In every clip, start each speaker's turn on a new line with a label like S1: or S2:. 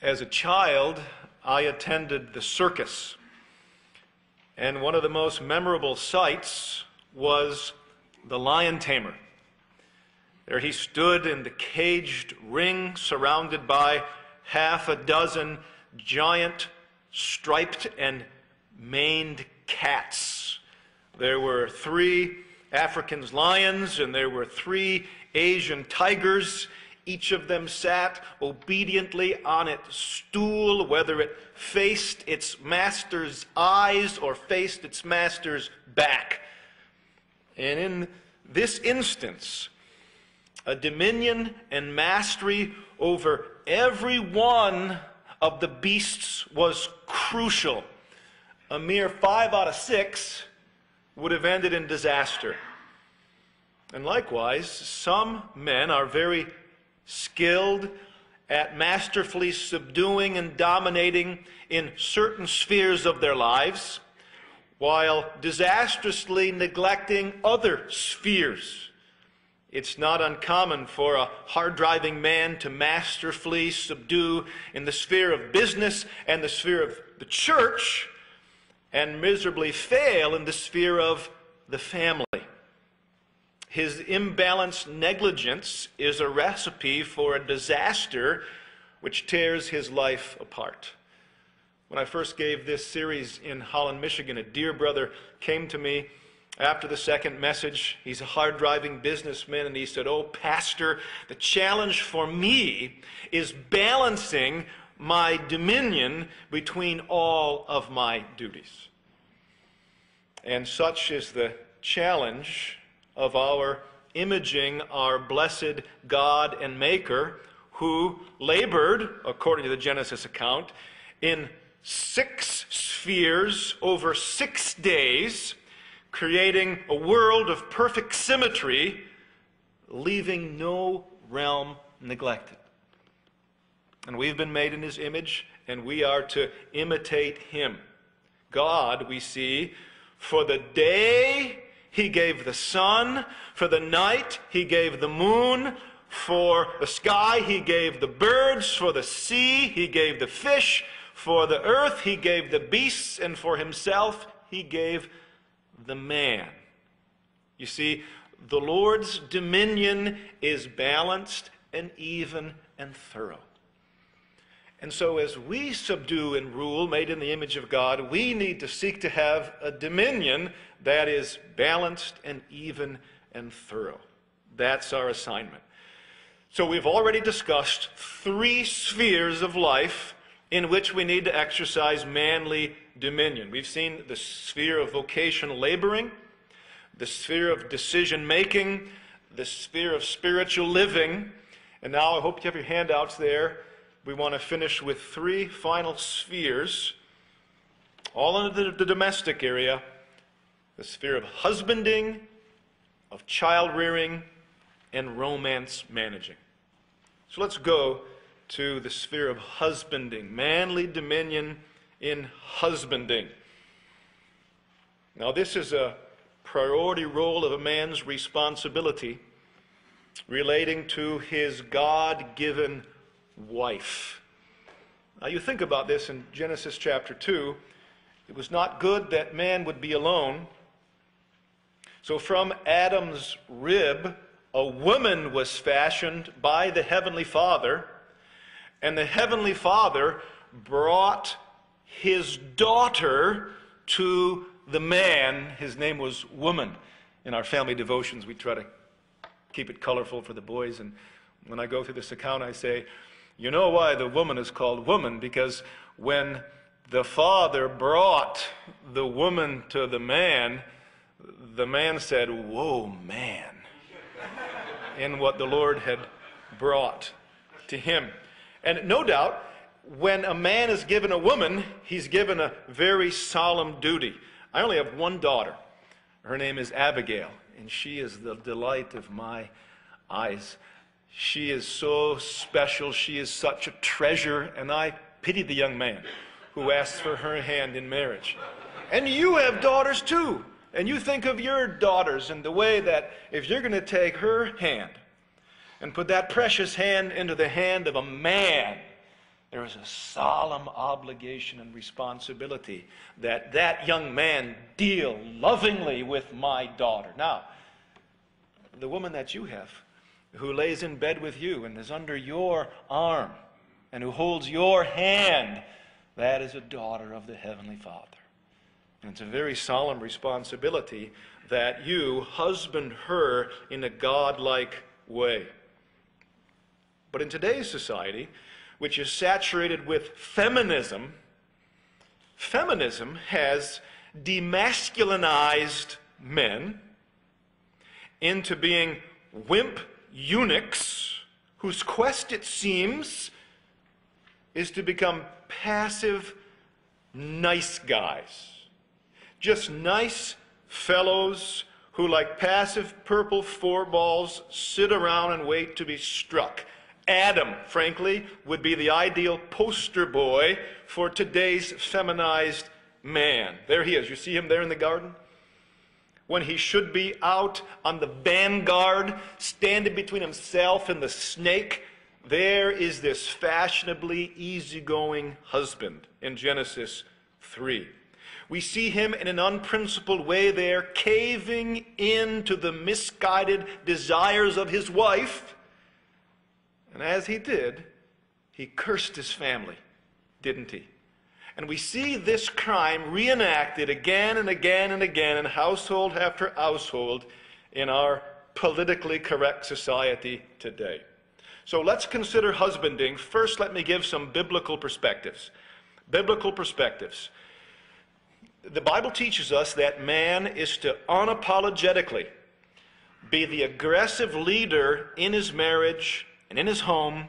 S1: As a child, I attended the circus. And one of the most memorable sights was the lion tamer. There he stood in the caged ring, surrounded by half a dozen giant striped and maned cats. There were three African lions, and there were three Asian tigers. Each of them sat obediently on its stool, whether it faced its master's eyes or faced its master's back. And in this instance, a dominion and mastery over every one of the beasts was crucial. A mere five out of six would have ended in disaster. And likewise, some men are very skilled at masterfully subduing and dominating in certain spheres of their lives, while disastrously neglecting other spheres. It's not uncommon for a hard driving man to masterfully subdue in the sphere of business and the sphere of the church and miserably fail in the sphere of the family. His imbalanced negligence is a recipe for a disaster which tears his life apart. When I first gave this series in Holland, Michigan, a dear brother came to me after the second message. He's a hard driving businessman, and he said, Oh, Pastor, the challenge for me is balancing my dominion between all of my duties. And such is the challenge of our imaging our blessed God and Maker who labored, according to the Genesis account, in six spheres over six days, creating a world of perfect symmetry, leaving no realm neglected. And we've been made in his image, and we are to imitate him. God, we see, for the day he gave the sun. For the night, he gave the moon. For the sky, he gave the birds. For the sea, he gave the fish. For the earth, he gave the beasts. And for himself, he gave the man. You see, the Lord's dominion is balanced and even and thorough. And so, as we subdue and rule, made in the image of God, we need to seek to have a dominion that is balanced and even and thorough. That's our assignment. So, we've already discussed three spheres of life in which we need to exercise manly dominion. We've seen the sphere of vocational laboring, the sphere of decision making, the sphere of spiritual living, and now I hope you have your handouts there we want to finish with three final spheres, all in the, the domestic area the sphere of husbanding, of child rearing, and romance managing. So let's go to the sphere of husbanding, manly dominion in husbanding. Now, this is a priority role of a man's responsibility relating to his God given wife. Now, you think about this in Genesis chapter 2. It was not good that man would be alone. So, from Adam's rib, a woman was fashioned by the Heavenly Father, and the Heavenly Father brought his daughter to the man. His name was Woman. In our family devotions, we try to keep it colorful for the boys. And when I go through this account, I say, you know why the woman is called woman? Because when the father brought the woman to the man, the man said, Whoa, man, in what the Lord had brought to him. And no doubt, when a man is given a woman, he's given a very solemn duty. I only have one daughter. Her name is Abigail, and she is the delight of my eyes. She is so special. She is such a treasure. And I pity the young man who asks for her hand in marriage. And you have daughters too. And you think of your daughters in the way that if you're going to take her hand and put that precious hand into the hand of a man, there is a solemn obligation and responsibility that that young man deal lovingly with my daughter. Now, the woman that you have, who lays in bed with you and is under your arm and who holds your hand, that is a daughter of the Heavenly Father. And it's a very solemn responsibility that you husband her in a godlike way. But in today's society, which is saturated with feminism, feminism has demasculinized men into being wimp eunuchs whose quest, it seems, is to become passive, nice guys. Just nice fellows who, like passive purple four balls, sit around and wait to be struck. Adam, frankly, would be the ideal poster boy for today's feminized man. There he is. You see him there in the garden? When he should be out on the vanguard, standing between himself and the snake, there is this fashionably easygoing husband in Genesis 3. We see him in an unprincipled way there, caving in to the misguided desires of his wife and as he did, he cursed his family, didn't he? And we see this crime reenacted again and again and again in household after household in our politically correct society today. So let's consider husbanding. First, let me give some biblical perspectives. Biblical perspectives. The Bible teaches us that man is to unapologetically be the aggressive leader in his marriage and in his home,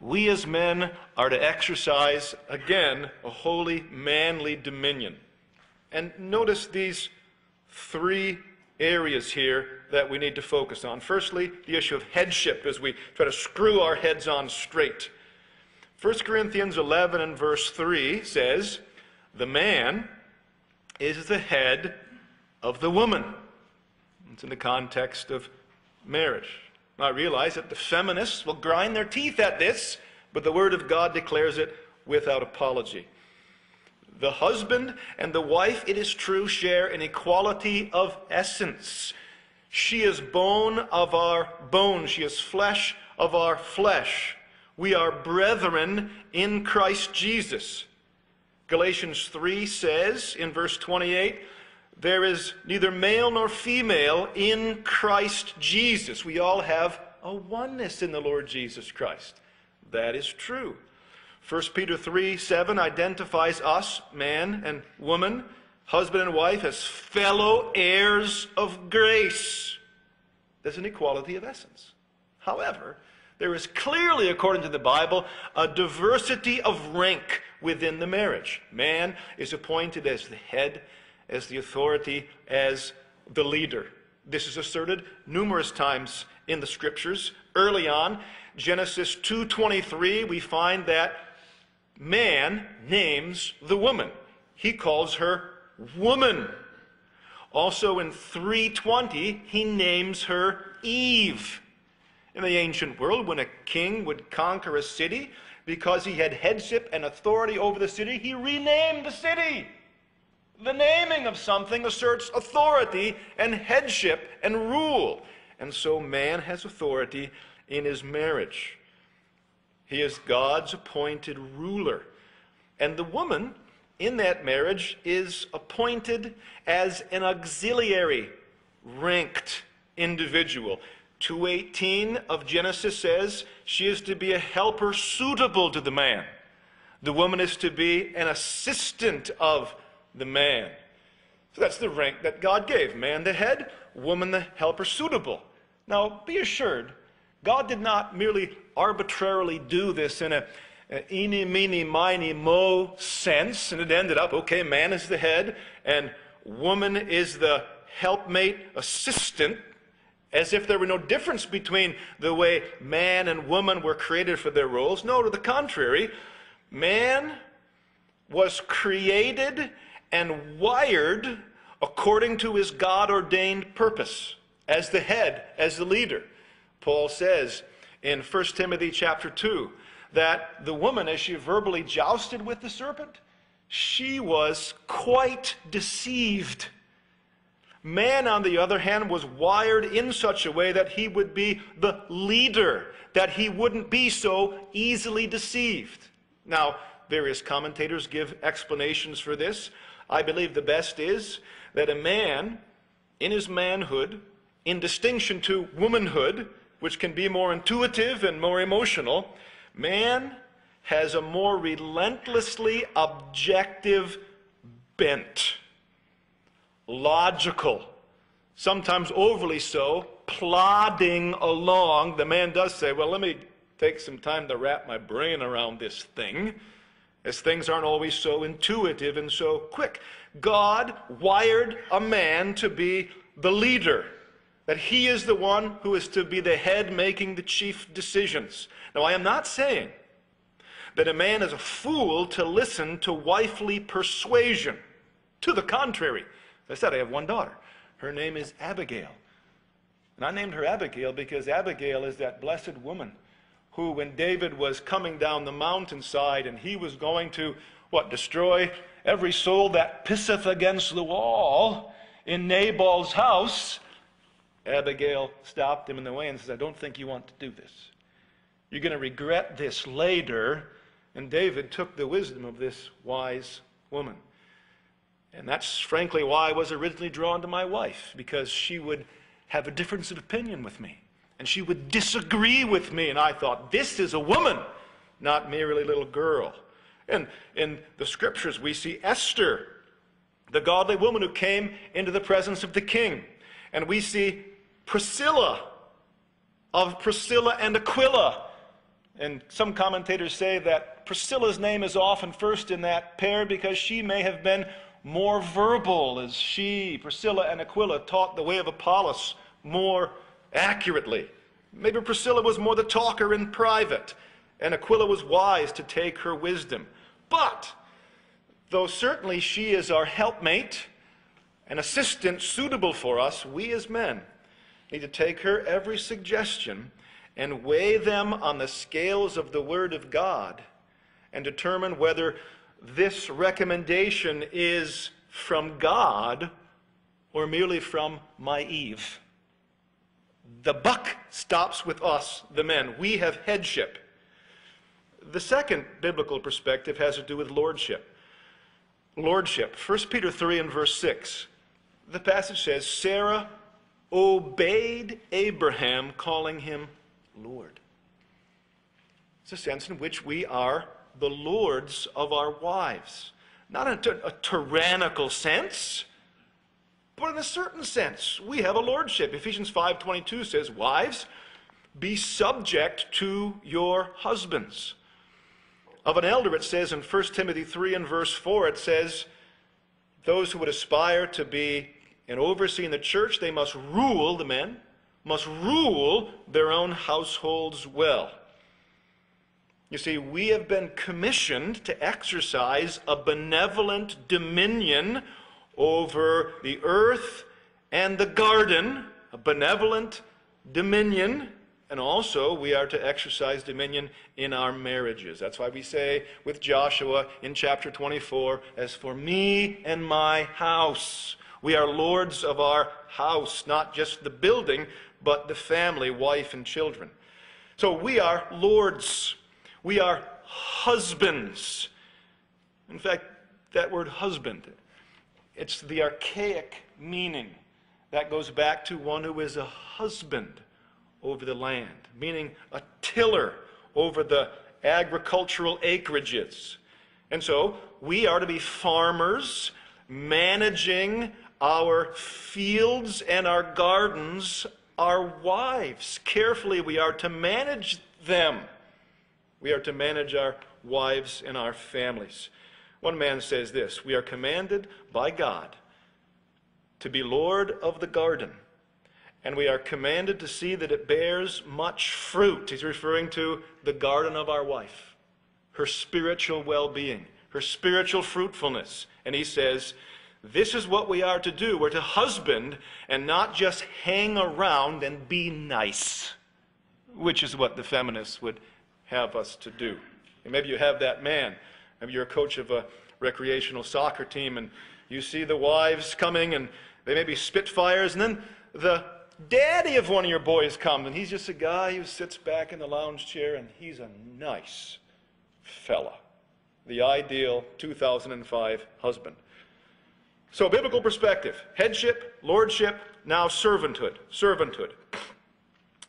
S1: we as men are to exercise, again, a holy, manly dominion. And notice these three areas here that we need to focus on. Firstly, the issue of headship as we try to screw our heads on straight. 1 Corinthians 11 and verse 3 says, The man is the head of the woman. It's in the context of marriage. I realize that the feminists will grind their teeth at this, but the Word of God declares it without apology. The husband and the wife, it is true, share an equality of essence. She is bone of our bone, she is flesh of our flesh. We are brethren in Christ Jesus. Galatians 3 says in verse 28 there is neither male nor female in Christ Jesus. We all have a oneness in the Lord Jesus Christ. That is true. 1 Peter 3 7 identifies us, man and woman, husband and wife, as fellow heirs of grace. There's an equality of essence. However, there is clearly, according to the Bible, a diversity of rank within the marriage. Man is appointed as the head as the authority, as the leader. This is asserted numerous times in the scriptures. Early on, Genesis 2:23, we find that man names the woman. He calls her woman. Also in 320, he names her Eve. In the ancient world, when a king would conquer a city, because he had headship and authority over the city, he renamed the city. The naming of something asserts authority and headship and rule. And so man has authority in his marriage. He is God's appointed ruler. And the woman in that marriage is appointed as an auxiliary, ranked individual. 218 of Genesis says she is to be a helper suitable to the man. The woman is to be an assistant of the man. So that's the rank that God gave man the head, woman the helper suitable. Now, be assured, God did not merely arbitrarily do this in a, eeny, meeny, miny, mo sense, and it ended up, okay, man is the head, and woman is the helpmate assistant, as if there were no difference between the way man and woman were created for their roles. No, to the contrary, man was created and wired according to his God ordained purpose as the head, as the leader. Paul says in 1 Timothy chapter 2 that the woman, as she verbally jousted with the serpent, she was quite deceived. Man, on the other hand, was wired in such a way that he would be the leader, that he wouldn't be so easily deceived. Now, various commentators give explanations for this. I believe the best is that a man, in his manhood, in distinction to womanhood, which can be more intuitive and more emotional, man has a more relentlessly objective bent logical, sometimes overly so, plodding along. The man does say, Well, let me take some time to wrap my brain around this thing, as things aren't always so intuitive and so quick. God wired a man to be the leader, that he is the one who is to be the head making the chief decisions. Now, I am not saying that a man is a fool to listen to wifely persuasion. To the contrary, I said, I have one daughter. Her name is Abigail. And I named her Abigail because Abigail is that blessed woman who, when David was coming down the mountainside and he was going to, what, destroy every soul that pisseth against the wall in Nabal's house, Abigail stopped him in the way and says, I don't think you want to do this. You're going to regret this later. And David took the wisdom of this wise woman. And that's frankly why I was originally drawn to my wife, because she would have a difference of opinion with me. And she would disagree with me. And I thought, this is a woman, not merely a little girl. And in the scriptures, we see Esther, the godly woman who came into the presence of the king. And we see Priscilla, of Priscilla and Aquila. And some commentators say that Priscilla's name is often first in that pair because she may have been more verbal as she, Priscilla and Aquila, taught the way of Apollos more accurately. Maybe Priscilla was more the talker in private, and Aquila was wise to take her wisdom. But, though certainly she is our helpmate, an assistant suitable for us, we as men need to take her every suggestion and weigh them on the scales of the Word of God and determine whether this recommendation is from God or merely from my Eve. The buck stops with us, the men. We have headship. The second biblical perspective has to do with lordship. Lordship. 1 Peter 3 and verse 6. The passage says, Sarah obeyed Abraham, calling him Lord. It's a sense in which we are the lords of our wives. Not in a, tyrannical sense, but in a certain sense. We have a lordship. Ephesians 5.22 says, Wives, be subject to your husbands. Of an elder, it says in 1 Timothy 3 and verse 4, it says, Those who would aspire to be an overseer in the church, they must rule, the men, must rule their own households well. You see, we have been commissioned to exercise a benevolent dominion over the earth and the garden, a benevolent dominion, and also we are to exercise dominion in our marriages. That's why we say with Joshua in chapter 24, As for me and my house, we are lords of our house, not just the building, but the family, wife, and children. So we are lords. We are husbands. In fact, that word husband, it's the archaic meaning. That goes back to one who is a husband over the land, meaning a tiller over the agricultural acreages. And so we are to be farmers managing our fields and our gardens, our wives. Carefully, we are to manage them. We are to manage our wives and our families. One man says this We are commanded by God to be Lord of the garden, and we are commanded to see that it bears much fruit. He's referring to the garden of our wife, her spiritual well being, her spiritual fruitfulness. And he says, This is what we are to do. We're to husband and not just hang around and be nice, which is what the feminists would have us to do. And maybe you have that man. Maybe you're a coach of a recreational soccer team and you see the wives coming and they may be spitfires, and then the daddy of one of your boys comes and he's just a guy who sits back in the lounge chair and he's a nice fella. The ideal 2005 husband. So, biblical perspective headship, lordship, now servanthood. Servanthood.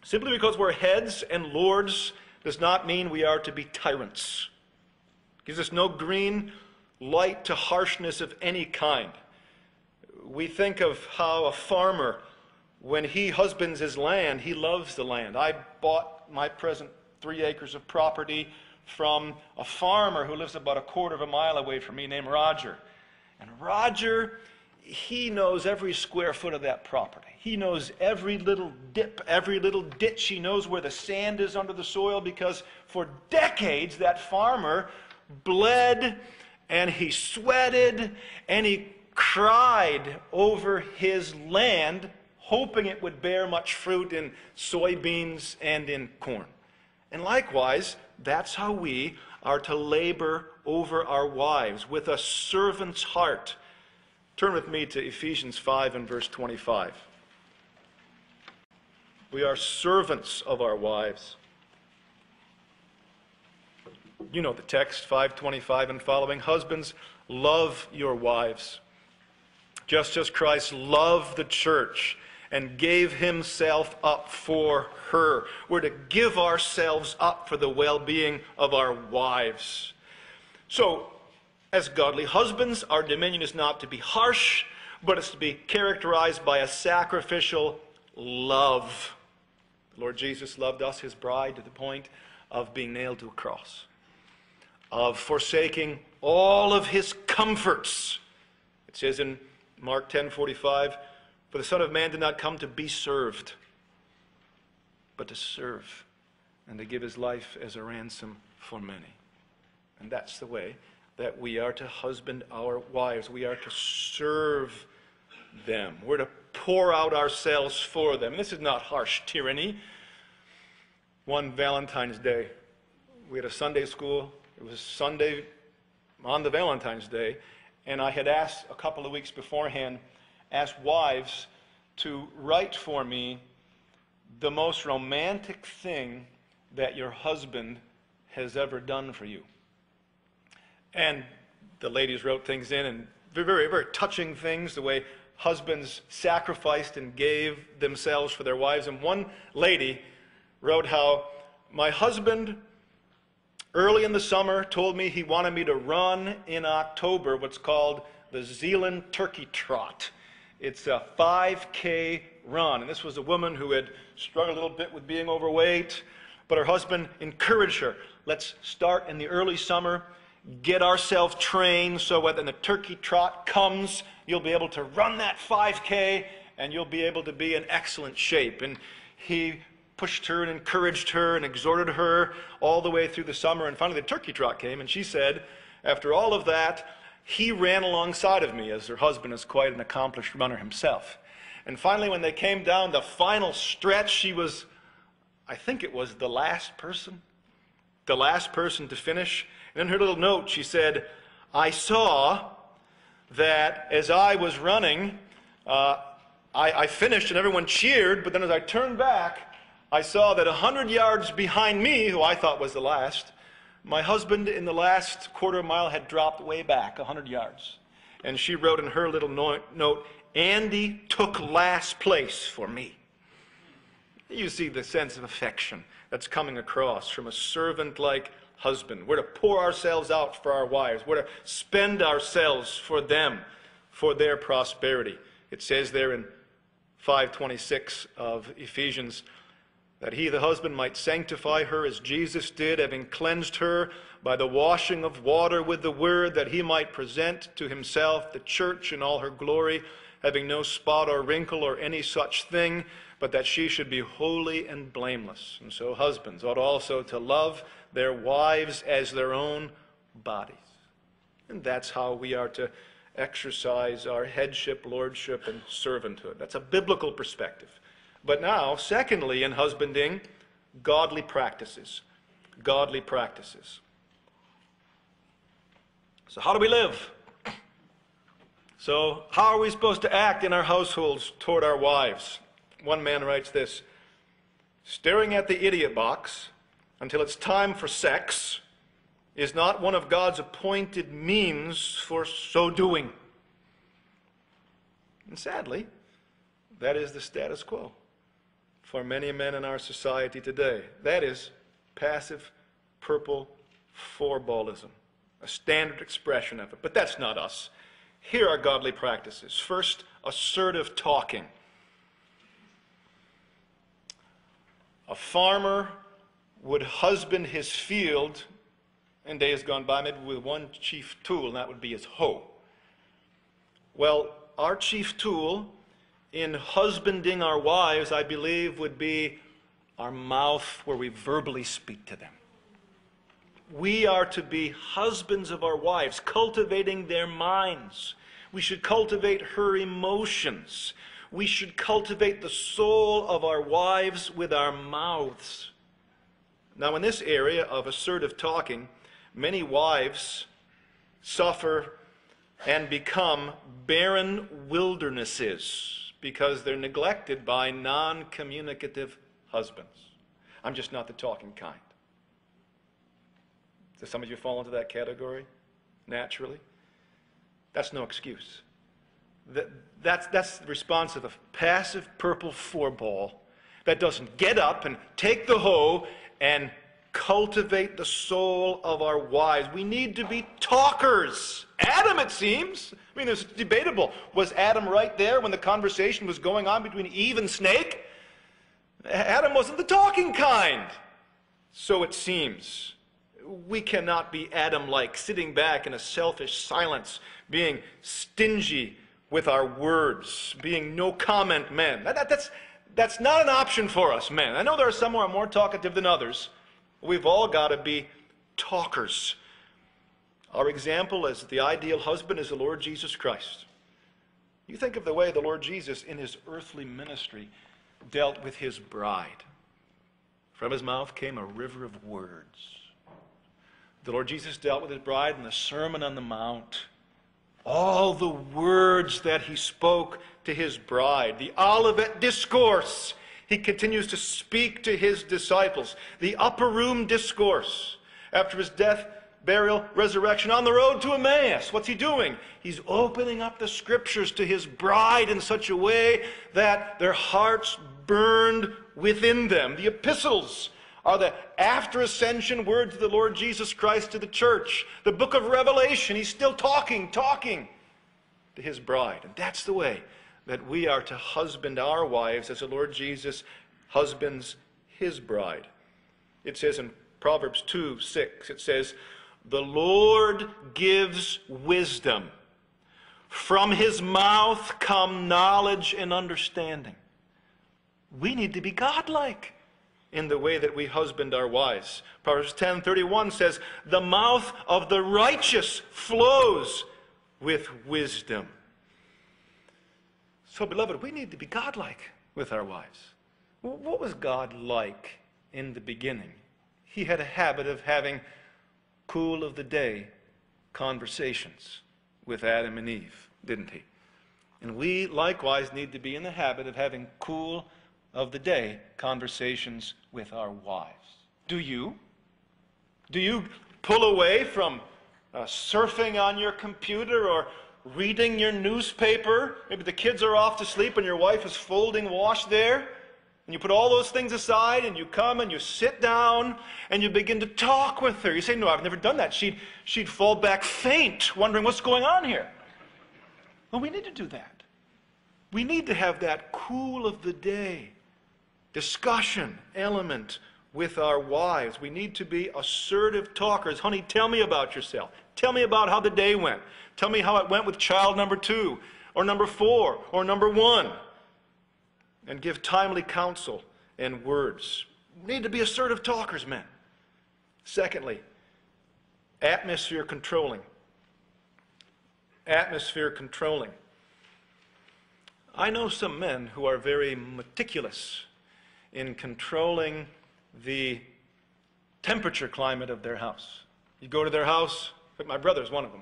S1: Simply because we're heads and lords does not mean we are to be tyrants. It gives us no green light to harshness of any kind. We think of how a farmer, when he husbands his land, he loves the land. I bought my present three acres of property from a farmer who lives about a quarter of a mile away from me named Roger. And Roger, he knows every square foot of that property. He knows every little dip, every little ditch. He knows where the sand is under the soil because for decades that farmer bled and he sweated and he cried over his land, hoping it would bear much fruit in soybeans and in corn. And likewise, that's how we are to labor over our wives with a servant's heart. Turn with me to Ephesians 5 and verse 25. We are servants of our wives. You know the text, 525 and following. Husbands, love your wives, just as Christ loved the church and gave himself up for her. We're to give ourselves up for the well being of our wives. So, as godly husbands, our dominion is not to be harsh, but it's to be characterized by a sacrificial love. Lord Jesus loved us, his bride, to the point of being nailed to a cross of forsaking all of his comforts. It says in Mark 10:45, "For the Son of Man did not come to be served, but to serve and to give his life as a ransom for many." And that's the way that we are to husband our wives. We are to serve them. We're to pour out ourselves for them. This is not harsh tyranny. One Valentine's Day, we had a Sunday school it was Sunday on the Valentine's Day, and I had asked a couple of weeks beforehand, asked wives to write for me the most romantic thing that your husband has ever done for you. And the ladies wrote things in, and very, very, touching things, the way husbands sacrificed and gave themselves for their wives. And one lady wrote how my husband early in the summer told me he wanted me to run in October what's called the Zeeland Turkey Trot. It's a 5K run. And this was a woman who had struggled a little bit with being overweight, but her husband encouraged her. Let's start in the early summer, get ourselves trained so when the turkey trot comes, you'll be able to run that 5K and you'll be able to be in excellent shape. And he pushed her and encouraged her and exhorted her all the way through the summer. And finally, the turkey trot came, and she said, after all of that, he ran alongside of me, as her husband is quite an accomplished runner himself. And finally, when they came down the final stretch, she was, I think it was the last person, the last person to finish. And in her little note, she said, I saw that as I was running, uh, I, I finished and everyone cheered, but then as I turned back, I saw that a hundred yards behind me, who I thought was the last, my husband in the last quarter mile had dropped way back a hundred yards. And she wrote in her little note, Andy took last place for me. You see the sense of affection that's coming across from a servant like husband. We're to pour ourselves out for our wives, we're to spend ourselves for them, for their prosperity. It says there in 526 of Ephesians that he, the husband, might sanctify her as Jesus did, having cleansed her by the washing of water with the word, that he might present to himself the church in all her glory, having no spot or wrinkle or any such thing, but that she should be holy and blameless. And so husbands ought also to love their wives as their own bodies. And that's how we are to exercise our headship, lordship, and servanthood. That's a biblical perspective. But now, secondly, in husbanding, godly practices. godly practices. So, how do we live? So, how are we supposed to act in our households toward our wives? One man writes this Staring at the idiot box until it's time for sex is not one of God's appointed means for so doing. And sadly, that is the status quo for many men in our society today. That is passive purple fourballism, a standard expression of it. But that's not us. Here are godly practices. First, assertive talking. A farmer would husband his field in days gone by, maybe with one chief tool, and that would be his hoe. Well, our chief tool in husbanding our wives, I believe, would be our mouth where we verbally speak to them. We are to be husbands of our wives, cultivating their minds. We should cultivate her emotions. We should cultivate the soul of our wives with our mouths. Now, in this area of assertive talking, many wives suffer and become barren wildernesses because they're neglected by non communicative husbands. I'm just not the talking kind. Do some of you fall into that category naturally? That's no excuse. That, that's, that's the response of a passive purple four ball that doesn't get up and take the hoe and cultivate the soul of our wives. We need to be talkers. Adam, it seems. I mean, it's debatable. Was Adam right there when the conversation was going on between Eve and snake? Adam wasn't the talking kind. So it seems. We cannot be Adam like, sitting back in a selfish silence, being stingy with our words, being no comment men. That, that, that's, that's not an option for us, men. I know there are some who are more talkative than others. We've all got to be talkers. Our example as the ideal husband is the Lord Jesus Christ. You think of the way the Lord Jesus, in his earthly ministry, dealt with his bride. From his mouth came a river of words. The Lord Jesus dealt with his bride in the Sermon on the Mount. All the words that he spoke to his bride, the Olivet Discourse, he continues to speak to his disciples. The upper room discourse after his death, burial, resurrection on the road to Emmaus. What's he doing? He's opening up the scriptures to his bride in such a way that their hearts burned within them. The epistles are the after ascension words of the Lord Jesus Christ to the church. The book of Revelation, he's still talking, talking to his bride. And that's the way that we are to husband our wives as the Lord Jesus husbands his bride. It says in Proverbs 2 6, it says, The Lord gives wisdom. From his mouth come knowledge and understanding. We need to be godlike in the way that we husband our wives. Proverbs 10:31 says, "The mouth of the righteous flows with wisdom." So, beloved, we need to be godlike with our wives. What was God like in the beginning? He had a habit of having cool of the day conversations with Adam and Eve, didn't he? And we likewise need to be in the habit of having cool of the day conversations with our wives. Do you? Do you pull away from uh, surfing on your computer or reading your newspaper. Maybe the kids are off to sleep and your wife is folding wash there. And you put all those things aside and you come and you sit down and you begin to talk with her. You say, No, I've never done that. She'd, she'd fall back faint, wondering what's going on here. Well, we need to do that. We need to have that cool of the day discussion element with our wives. We need to be assertive talkers. Honey, tell me about yourself. Tell me about how the day went. Tell me how it went with child number two, or number four, or number one. And give timely counsel and words. We need to be assertive talkers, men. Secondly, atmosphere controlling. Atmosphere controlling. I know some men who are very meticulous in controlling the temperature climate of their house. You go to their house, my brother's one of them.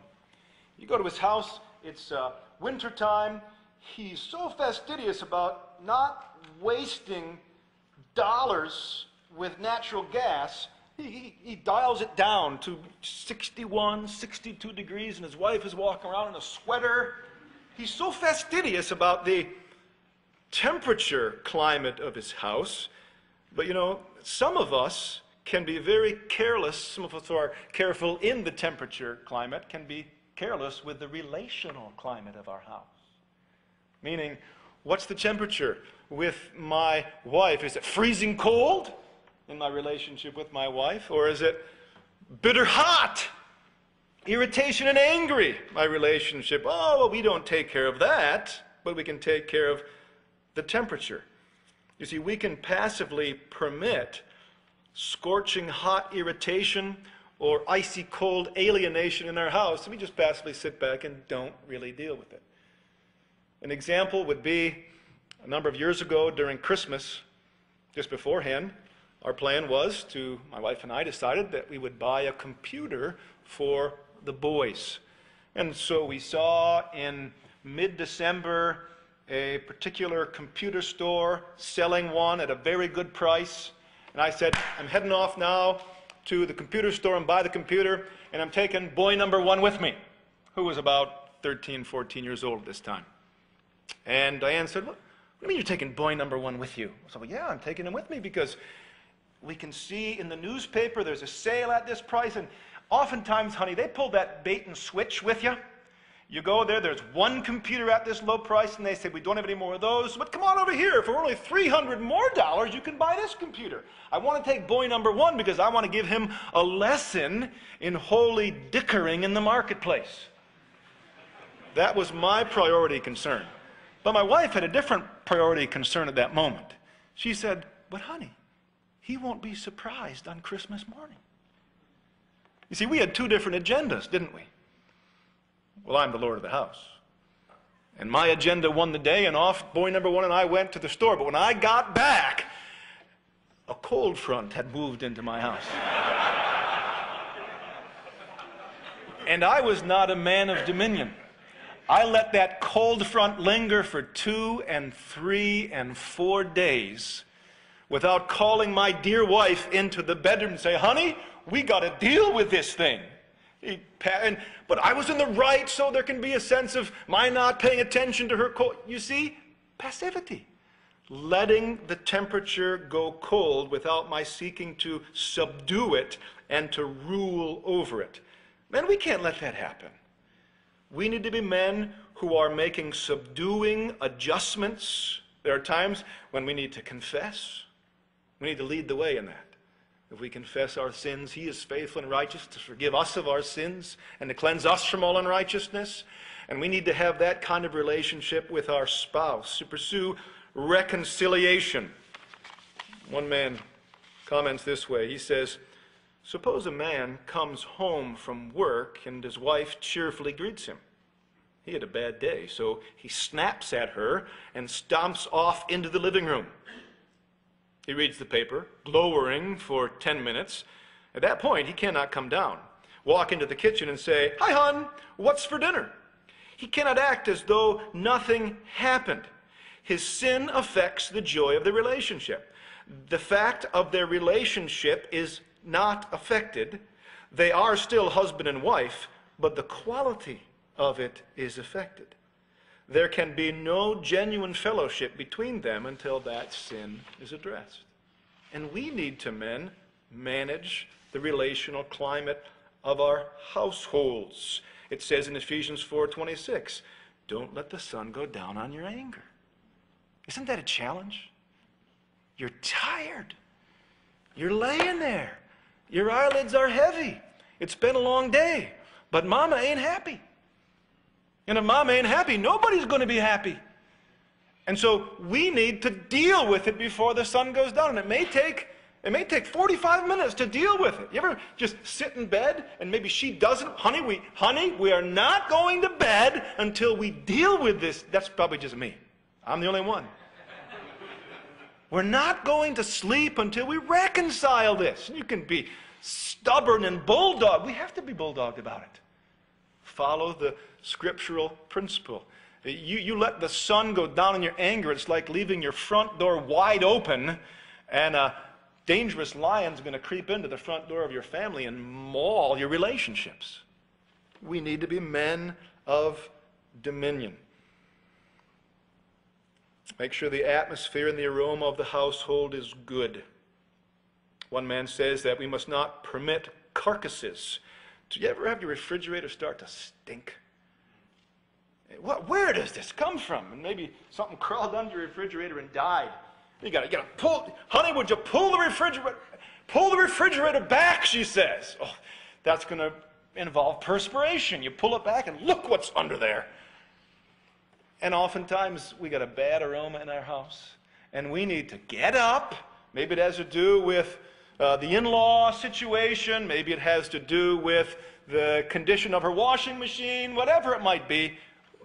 S1: You go to his house, it's uh, wintertime. He's so fastidious about not wasting dollars with natural gas. He, he, he, dials it down to 61, 62 degrees, and his wife is walking around in a sweater. He's so fastidious about the temperature climate of his house. But you know, some of us can be very careless. Some of us who are careful in the temperature climate can be careless with the relational climate of our house. Meaning, what's the temperature with my wife? Is it freezing cold in my relationship with my wife? Or is it bitter hot? Irritation and angry, my relationship. Oh, well, we don't take care of that, but we can take care of the temperature. You see, we can passively permit scorching hot irritation or icy cold alienation in our house, and we just passively sit back and don't really deal with it. An example would be a number of years ago during Christmas, just beforehand, our plan was to, my wife and I decided that we would buy a computer for the boys. And so we saw in mid December a particular computer store selling one at a very good price. And I said, I'm heading off now to the computer store and buy the computer, and I'm taking boy number one with me, who was about 13, 14 years old at this time. And Diane said, What, do you mean you're taking boy number one with you? I said, Well, yeah, I'm taking him with me because we can see in the newspaper there's a sale at this price, and oftentimes, honey, they pull that bait and switch with you. You go there, there's one computer at this low price, and they say, We don't have any more of those, but come on over here. For only 300 more dollars, you can buy this computer. I want to take boy number one because I want to give him a lesson in holy dickering in the marketplace. That was my priority concern. But my wife had a different priority concern at that moment. She said, But honey, he won't be surprised on Christmas morning. You see, we had two different agendas, didn't we? Well, I'm the Lord of the house. And my agenda won the day, and off boy number one and I went to the store. But when I got back, a cold front had moved into my house. and I was not a man of dominion. I let that cold front linger for two and three and four days without calling my dear wife into the bedroom and say, honey, we got to deal with this thing. And, but I was in the right, so there can be a sense of my not paying attention to her. Co- you see, passivity. Letting the temperature go cold without my seeking to subdue it and to rule over it. Men, we can't let that happen. We need to be men who are making subduing adjustments. There are times when we need to confess. We need to lead the way in that. If we confess our sins, He is faithful and righteous to forgive us of our sins and to cleanse us from all unrighteousness. And we need to have that kind of relationship with our spouse to pursue reconciliation. One man comments this way He says, Suppose a man comes home from work and his wife cheerfully greets him. He had a bad day, so he snaps at her and stomps off into the living room. He reads the paper, glowering for 10 minutes. At that point, he cannot come down, walk into the kitchen and say, Hi, hon, what's for dinner? He cannot act as though nothing happened. His sin affects the joy of the relationship. The fact of their relationship is not affected. They are still husband and wife, but the quality of it is affected there can be no genuine fellowship between them until that sin is addressed. And we need to, men, manage the relational climate of our households. It says in Ephesians 4:26, "Don't let the sun go down on your anger." Isn't that a challenge? You're tired. You're laying there. Your eyelids are heavy. It's been a long day, but mama ain't happy. And if mom ain't happy, nobody's going to be happy. And so we need to deal with it before the sun goes down. And it may take it may take 45 minutes to deal with it. You ever just sit in bed and maybe she doesn't? Honey, we honey, we are not going to bed until we deal with this. That's probably just me. I'm the only one. We're not going to sleep until we reconcile this. You can be stubborn and bulldog. We have to be bulldog about it. Follow the scriptural principle. You, you let the sun go down in your anger, it's like leaving your front door wide open, and a dangerous lion's going to creep into the front door of your family and maul your relationships. We need to be men of dominion. Make sure the atmosphere and the aroma of the household is good. One man says that we must not permit carcasses. Do you ever have your refrigerator start to stink? What, where does this come from? And maybe something crawled under your refrigerator and died. You got to you gotta pull, honey, would you pull the refrigerator, pull the refrigerator back? She says. Oh, that's to involve perspiration. You pull it back and look what's under there. And oftentimes we got a bad aroma in our house, and we need to get up. Maybe it has to do with uh, the in law situation, maybe it has to do with the condition of her washing machine, whatever it might be.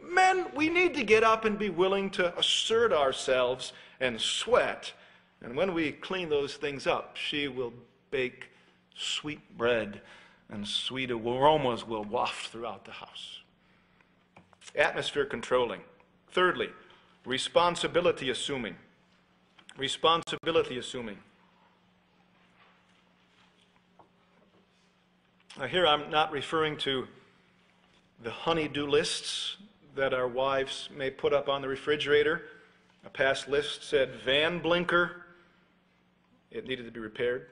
S1: Men, we need to get up and be willing to assert ourselves and sweat. And when we clean those things up, she will bake sweet bread and sweet aromas will waft throughout the house. Atmosphere controlling. Thirdly, responsibility assuming. Responsibility assuming. Now, here I'm not referring to the honeydew lists that our wives may put up on the refrigerator. A past list said van blinker, it needed to be repaired.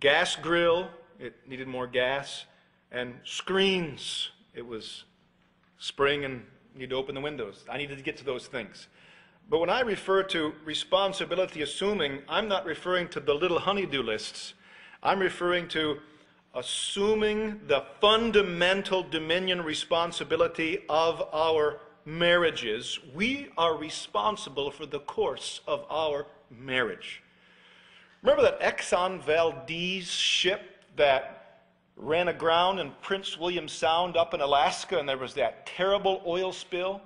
S1: Gas grill, it needed more gas. And screens, it was spring and Need to open the windows. I needed to get to those things. But when I refer to responsibility assuming, I'm not referring to the little honeydew lists. I'm referring to assuming the fundamental dominion responsibility of our marriages. We are responsible for the course of our marriage. Remember that Exxon Valdez ship that ran aground in Prince William Sound up in Alaska, and there was that terrible oil spill.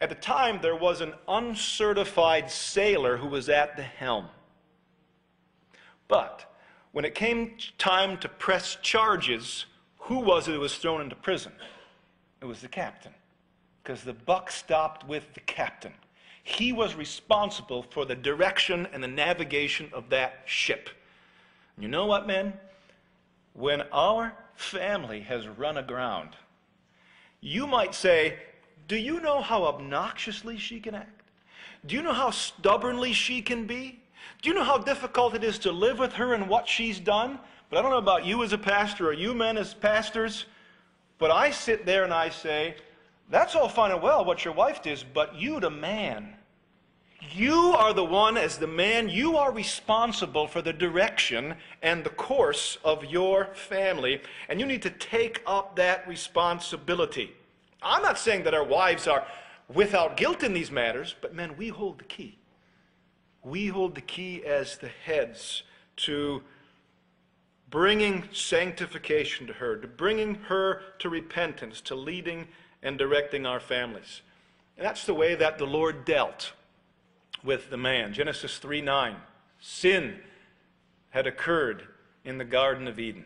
S1: At the time, there was an uncertified sailor who was at the helm. But when it came time to press charges, who was it who was thrown into prison? It was the captain, because the buck stopped with the captain. He was responsible for the direction and the navigation of that ship. You know what, men? when our family has run aground, you might say, Do you know how obnoxiously she can act? Do you know how stubbornly she can be? Do you know how difficult it is to live with her and what she's done? But I don't know about you as a pastor or you men as pastors, but I sit there and I say, That's all fine and well what your wife does, but you, the man, you are the one, as the man, you are responsible for the direction and the course of your family, and you need to take up that responsibility. I'm not saying that our wives are without guilt in these matters, but men, we hold the key. We hold the key as the heads to bringing sanctification to her, to bringing her to repentance, to leading and directing our families. And that's the way that the Lord dealt with the man. Genesis 3 9. Sin had occurred in the Garden of Eden.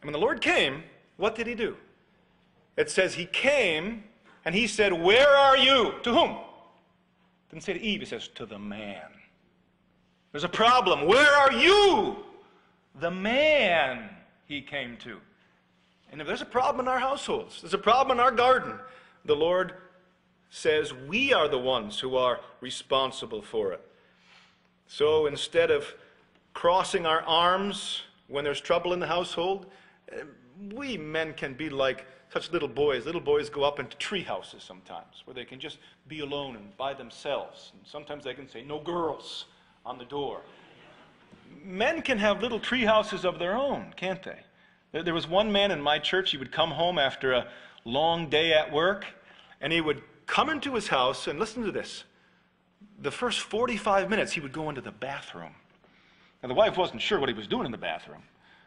S1: And when the Lord came, what did he do? It says he came and he said, Where are you? To whom? Didn't say to Eve, it says to the man. There's a problem. Where are you? The man he came to. And if there's a problem in our households, there's a problem in our garden, the Lord says we are the ones who are responsible for it. So instead of crossing our arms when there's trouble in the household, eh, we men can be like such little boys. Little boys go up into tree houses sometimes where they can just be alone and by themselves. And sometimes they can say, No girls on the door. Men can have little tree houses of their own, can't they? There was one man in my church, he would come home after a long day at work and he would come into his house and listen to this. The first 45 minutes, he would go into the bathroom. And the wife wasn't sure what he was doing in the bathroom,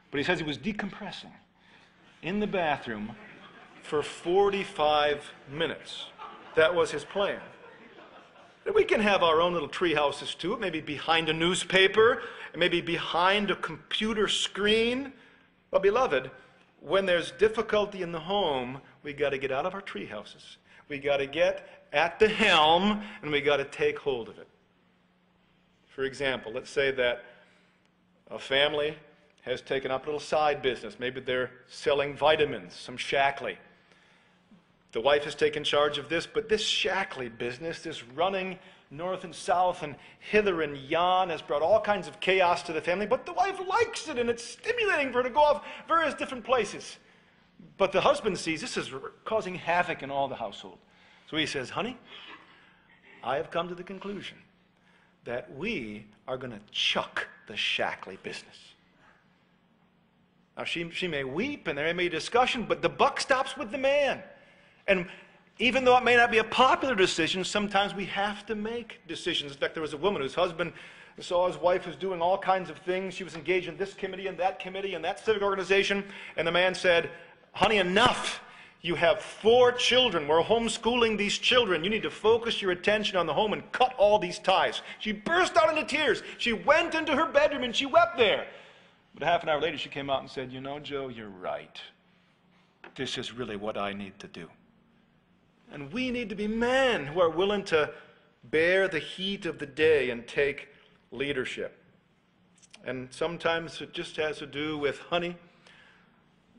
S1: but he says he was decompressing in the bathroom for 45 minutes. That was his plan. We can have our own little tree houses too, maybe behind a newspaper, it may be behind a computer screen. But, beloved, when there's difficulty in the home, we got to get out of our tree houses. We got to get at the helm and we got to take hold of it. For example, let's say that a family has taken up a little side business. Maybe they're selling vitamins, some Shaklee. The wife has taken charge of this, but this Shaklee business, this running north and south and hither and yon, has brought all kinds of chaos to the family. But the wife likes it, and it's stimulating for her to go off various different places. But the husband sees this is causing havoc in all the household. So he says, Honey, I have come to the conclusion that we are going to chuck the Shaklee business. Now, she, she may weep and there may be discussion, but the buck stops with the man. And even though it may not be a popular decision, sometimes we have to make decisions. In fact, there was a woman whose husband saw his wife was doing all kinds of things. She was engaged in this committee and that committee and that civic organization. And the man said, Honey, enough. You have four children. We're homeschooling these children. You need to focus your attention on the home and cut all these ties. She burst out into tears. She went into her bedroom and she wept there. But half an hour later, she came out and said, You know, Joe, you're right. This is really what I need to do. And we need to be men who are willing to bear the heat of the day and take leadership. And sometimes it just has to do with, honey,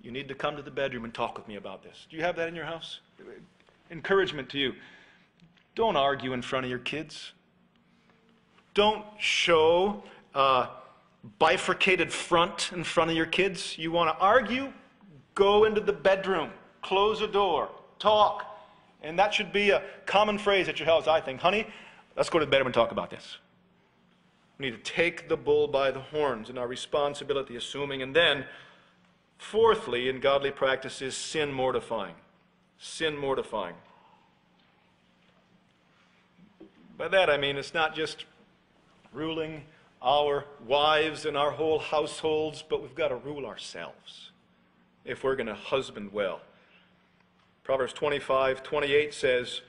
S1: you need to come to the bedroom and talk with me about this. Do you have that in your house? Encouragement to you. Don't argue in front of your kids. Don't show a bifurcated front in front of your kids. You want to argue? Go into the bedroom, close the door, talk. And that should be a common phrase at your house, I think. Honey, let's go to the bedroom and talk about this. We need to take the bull by the horns in our responsibility assuming. And then, fourthly, in godly practice is sin mortifying. Sin mortifying. By that I mean it's not just ruling our wives and our whole households, but we've got to rule ourselves if we're going to husband well. Proverbs 25, 28 says,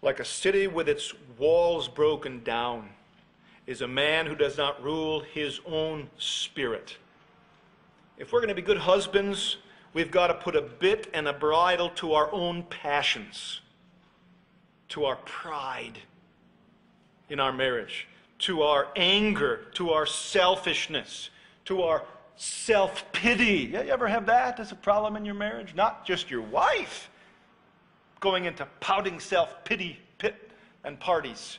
S1: Like a city with its walls broken down is a man who does not rule his own spirit. If we're going to be good husbands, we've got to put a bit and a bridle to our own passions, to our pride in our marriage, to our anger, to our selfishness, to our self pity. You ever have that as a problem in your marriage? Not just your wife going into pouting self pity pit and parties,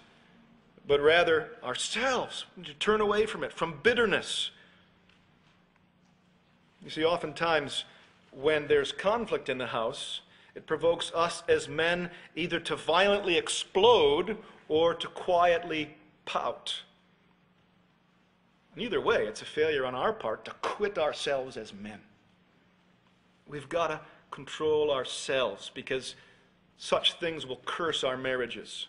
S1: but rather ourselves to turn away from it, from bitterness. You see, oftentimes when there's conflict in the house, it provokes us as men either to violently explode or to quietly pout. And either way, it's a failure on our part to quit ourselves as men. We've got to control ourselves because such things will curse our marriages.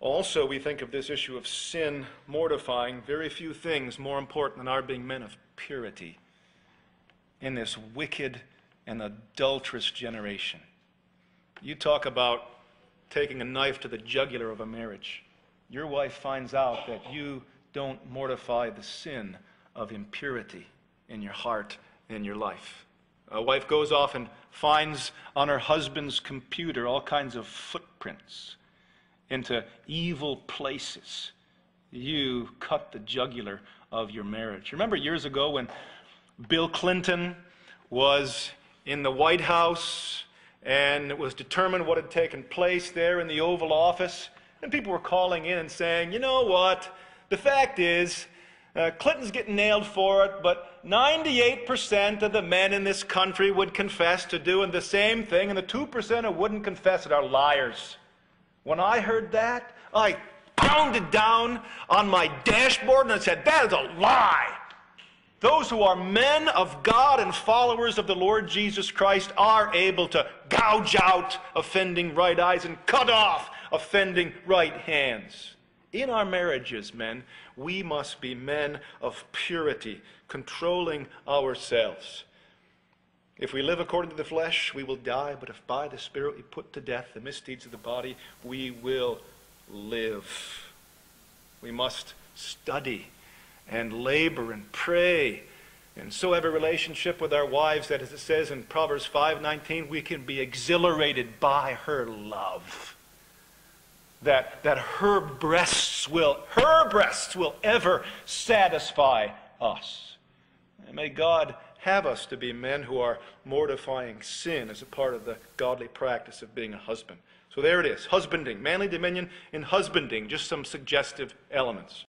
S1: Also, we think of this issue of sin mortifying, very few things more important than our being men of purity in this wicked and adulterous generation. You talk about taking a knife to the jugular of a marriage. Your wife finds out that you don't mortify the sin of impurity in your heart in your life. A wife goes off and finds on her husband's computer all kinds of footprints into evil places. You cut the jugular of your marriage. Remember years ago when Bill Clinton was in the White House and it was determined what had taken place there in the Oval Office? And people were calling in and saying, you know what? The fact is, uh, Clinton's getting nailed for it, but 98% of the men in this country would confess to doing the same thing, and the 2% who wouldn't confess it are liars. When I heard that, I pounded down on my dashboard and I said, That is a lie. Those who are men of God and followers of the Lord Jesus Christ are able to gouge out offending right eyes and cut off offending right hands. In our marriages, men, we must be men of purity, controlling ourselves. If we live according to the flesh, we will die, but if by the Spirit we put to death the misdeeds of the body, we will live. We must study and labor and pray and so have a relationship with our wives that as it says in Proverbs 5:19 we can be exhilarated by her love that that her breasts will her breasts will ever satisfy us. And may God have us to be men who are mortifying sin as a part of the godly practice of being a husband. So there it is husbanding manly dominion in husbanding just some suggestive elements